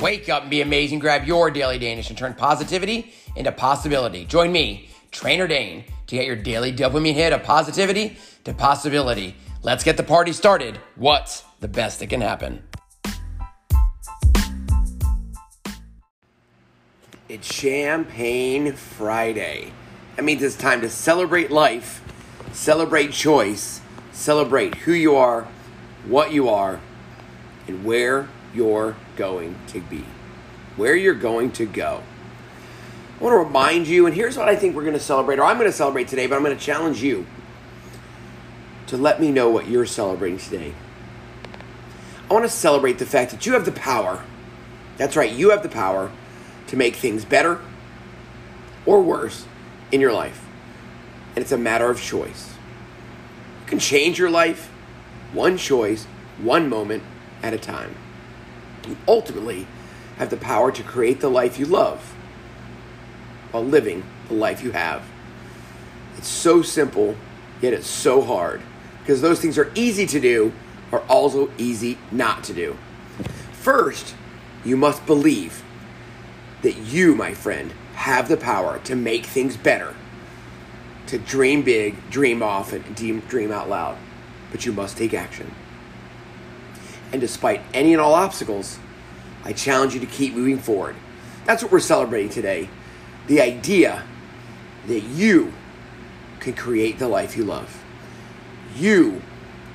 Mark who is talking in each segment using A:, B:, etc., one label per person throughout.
A: Wake up and be amazing. Grab your daily Danish and turn positivity into possibility. Join me, Trainer Dane, to get your daily dopamine hit of positivity to possibility. Let's get the party started. What's the best that can happen? It's Champagne Friday. That means it's time to celebrate life, celebrate choice, celebrate who you are, what you are, and where you're going to be, where you're going to go. I want to remind you, and here's what I think we're going to celebrate, or I'm going to celebrate today, but I'm going to challenge you to let me know what you're celebrating today. I want to celebrate the fact that you have the power. That's right, you have the power to make things better or worse in your life. And it's a matter of choice. You can change your life one choice, one moment at a time you ultimately have the power to create the life you love while living the life you have. It's so simple, yet it's so hard because those things are easy to do are also easy not to do. First, you must believe that you, my friend, have the power to make things better, to dream big, dream often, dream out loud. But you must take action. And despite any and all obstacles, I challenge you to keep moving forward. That's what we're celebrating today. The idea that you can create the life you love. You,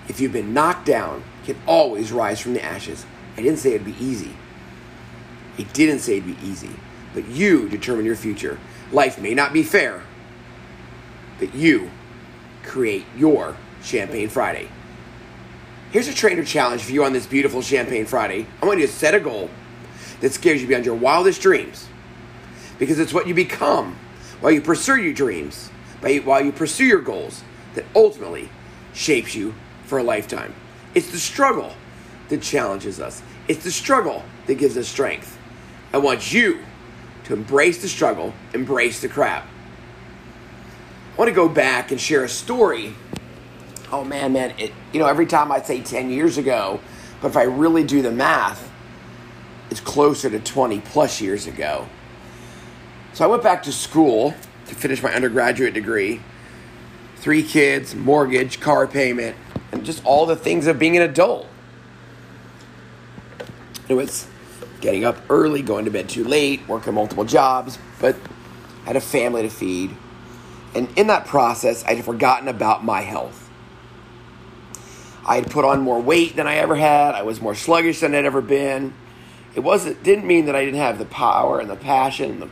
A: if you've been knocked down, can always rise from the ashes. I didn't say it'd be easy. I didn't say it'd be easy. But you determine your future. Life may not be fair, but you create your Champagne Friday. Here's a trainer challenge for you on this beautiful Champagne Friday. I want you to set a goal that scares you beyond your wildest dreams because it's what you become while you pursue your dreams, while you pursue your goals that ultimately shapes you for a lifetime. It's the struggle that challenges us, it's the struggle that gives us strength. I want you to embrace the struggle, embrace the crap. I want to go back and share a story oh man, man, it, you know, every time I say 10 years ago, but if I really do the math, it's closer to 20 plus years ago. So I went back to school to finish my undergraduate degree. Three kids, mortgage, car payment, and just all the things of being an adult. It was getting up early, going to bed too late, working multiple jobs, but I had a family to feed. And in that process, I had forgotten about my health. I had put on more weight than I ever had. I was more sluggish than I'd ever been. It wasn't didn't mean that I didn't have the power and the passion the,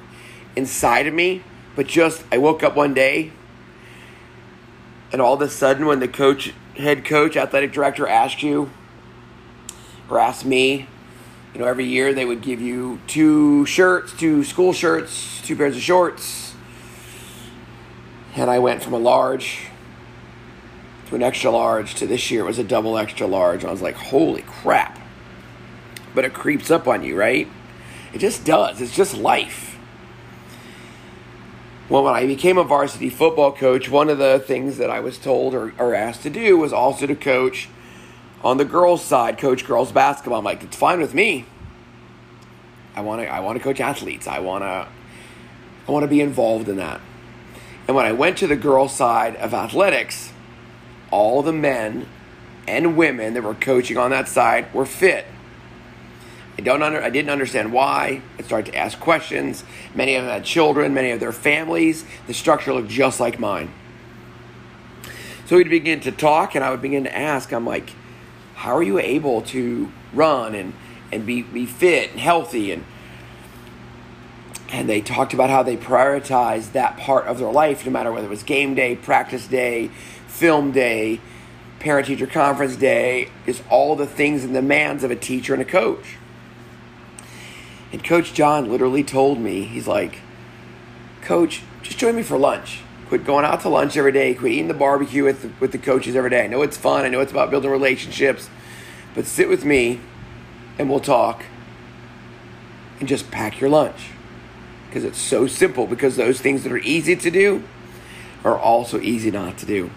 A: inside of me, but just I woke up one day and all of a sudden when the coach head coach, athletic director asked you or asked me, you know, every year they would give you two shirts, two school shirts, two pairs of shorts. And I went from a large to an extra large to this year it was a double extra large. I was like, holy crap. But it creeps up on you, right? It just does. It's just life. Well, when I became a varsity football coach, one of the things that I was told or, or asked to do was also to coach on the girls' side, coach girls basketball. I'm like, it's fine with me. I want to. I want to coach athletes. I want to. I want to be involved in that. And when I went to the girls' side of athletics, all the men and women that were coaching on that side were fit. I don't under, I didn't understand why. I started to ask questions. Many of them had children, many of their families. The structure looked just like mine. So we'd begin to talk, and I would begin to ask. I'm like, "How are you able to run and and be be fit and healthy?" And and they talked about how they prioritized that part of their life, no matter whether it was game day, practice day, film day, parent teacher conference day, is all the things and demands of a teacher and a coach. And Coach John literally told me, he's like, Coach, just join me for lunch. Quit going out to lunch every day. Quit eating the barbecue with with the coaches every day. I know it's fun. I know it's about building relationships. But sit with me and we'll talk and just pack your lunch. Because it's so simple. Because those things that are easy to do are also easy not to do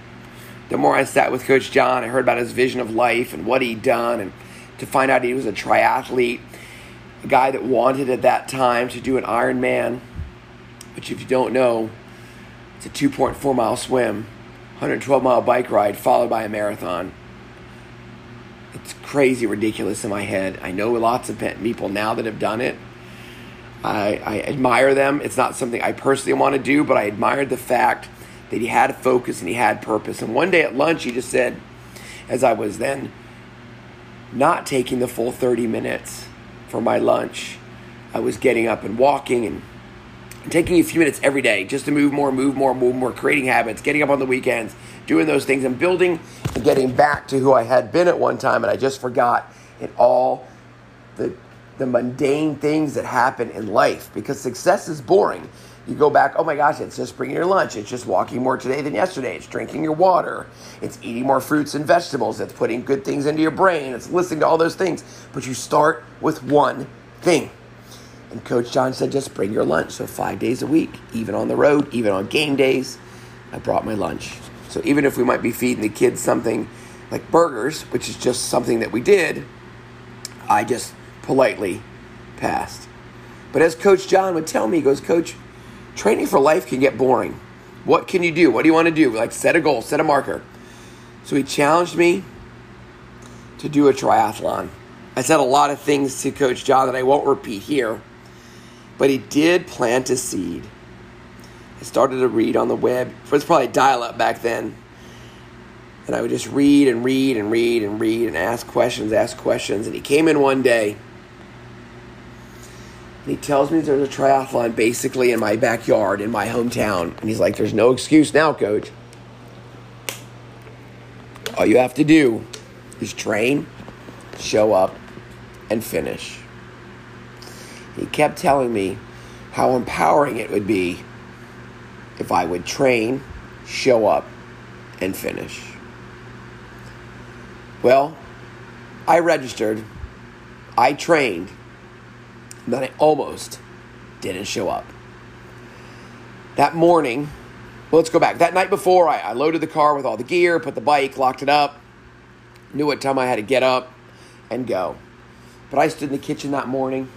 A: the more I sat with Coach John, I heard about his vision of life and what he'd done, and to find out he was a triathlete. a guy that wanted at that time to do an Ironman, which, if you don't know, it's a 2.4 mile swim, 112 mile bike ride, followed by a marathon. It's crazy ridiculous in my head. I know lots of people now that have done it. I, I admire them. It's not something I personally want to do, but I admired the fact that he had a focus and he had purpose. And one day at lunch, he just said, as I was then not taking the full 30 minutes for my lunch, I was getting up and walking and taking a few minutes every day just to move more, move more, move more, creating habits, getting up on the weekends, doing those things, and building and getting back to who I had been at one time. And I just forgot in all the the mundane things that happen in life because success is boring. You go back, oh my gosh, it's just bringing your lunch. It's just walking more today than yesterday. It's drinking your water. It's eating more fruits and vegetables. It's putting good things into your brain. It's listening to all those things. But you start with one thing. And Coach John said, just bring your lunch. So five days a week, even on the road, even on game days, I brought my lunch. So even if we might be feeding the kids something like burgers, which is just something that we did, I just politely passed. But as Coach John would tell me, he goes, Coach, training for life can get boring. What can you do? What do you want to do? Like set a goal, set a marker. So he challenged me to do a triathlon. I said a lot of things to Coach John that I won't repeat here, but he did plant a seed. I started to read on the web. It was probably dial up back then. And I would just read and read and read and read and ask questions, ask questions. And he came in one day and he tells me there's a triathlon basically in my backyard, in my hometown. And he's like, There's no excuse now, coach. All you have to do is train, show up, and finish. He kept telling me how empowering it would be if I would train, show up, and finish. Well, I registered, I trained then I almost didn't show up. That morning, well, let's go back. That night before, I, I loaded the car with all the gear, put the bike, locked it up, knew what time I had to get up and go. But I stood in the kitchen that morning,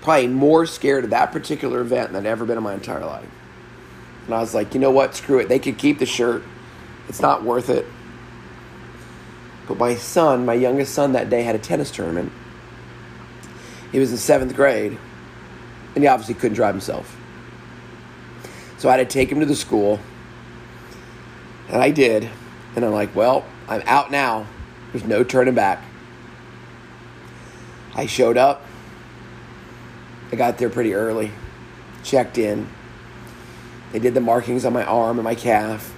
A: probably more scared of that particular event than I'd ever been in my entire life. And I was like, you know what? Screw it. They could keep the shirt. It's not worth it. But my son, my youngest son that day, had a tennis tournament. He was in seventh grade, and he obviously couldn't drive himself. So I had to take him to the school, and I did. And I'm like, well, I'm out now. There's no turning back. I showed up. I got there pretty early, checked in. They did the markings on my arm and my calf.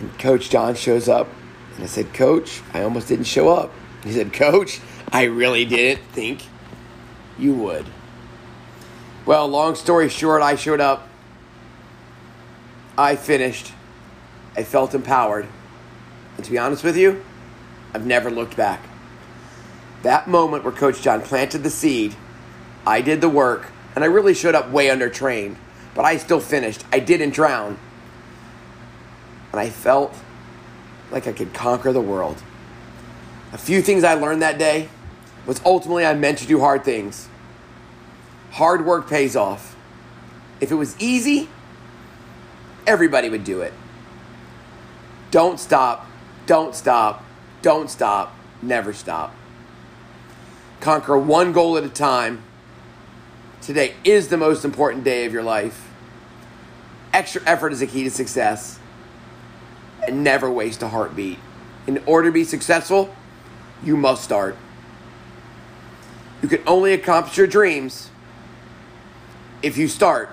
A: And Coach John shows up, and I said, Coach, I almost didn't show up. He said, Coach, I really didn't think you would. Well, long story short, I showed up. I finished. I felt empowered. And to be honest with you, I've never looked back. That moment where Coach John planted the seed, I did the work, and I really showed up way undertrained, but I still finished. I didn't drown. And I felt like I could conquer the world. A few things I learned that day was ultimately I meant to do hard things. Hard work pays off. If it was easy, everybody would do it. Don't stop, don't stop, don't stop, never stop. Conquer one goal at a time. Today is the most important day of your life. Extra effort is a key to success. And never waste a heartbeat. In order to be successful, you must start. You can only accomplish your dreams if you start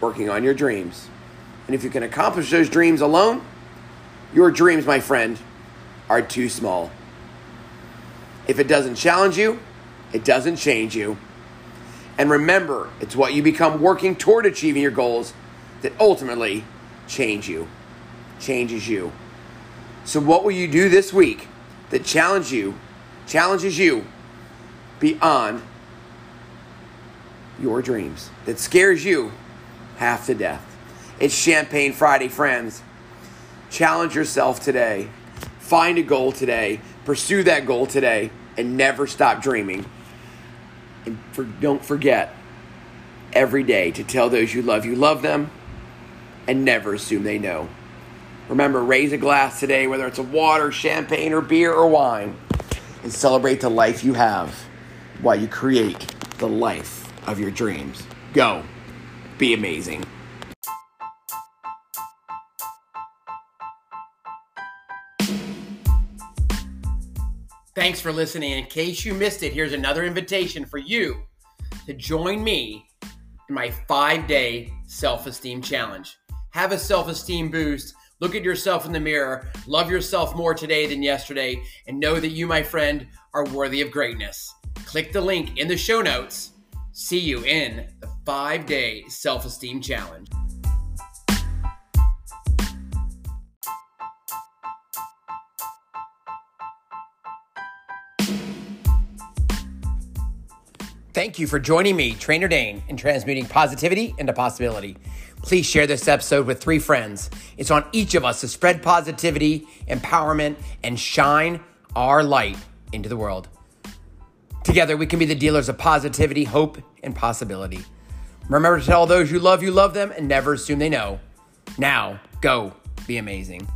A: working on your dreams. And if you can accomplish those dreams alone, your dreams, my friend, are too small. If it doesn't challenge you, it doesn't change you. And remember, it's what you become working toward achieving your goals that ultimately change you, changes you. So, what will you do this week that challenge you, challenges you beyond your dreams, that scares you half to death. It's Champagne Friday, friends. Challenge yourself today. Find a goal today. Pursue that goal today. and never stop dreaming. And for, don't forget every day to tell those you love you love them and never assume they know. Remember, raise a glass today, whether it's a water, champagne, or beer or wine, and celebrate the life you have while you create the life of your dreams. Go. Be amazing. Thanks for listening. In case you missed it, here's another invitation for you to join me in my five day self esteem challenge. Have a self esteem boost. Look at yourself in the mirror. Love yourself more today than yesterday. And know that you, my friend, are worthy of greatness. Click the link in the show notes. See you in the five day self esteem challenge. Thank you for joining me, Trainer Dane, in transmuting positivity into possibility. Please share this episode with three friends. It's on each of us to spread positivity, empowerment, and shine our light into the world. Together, we can be the dealers of positivity, hope, and possibility. Remember to tell those you love you love them and never assume they know. Now, go be amazing.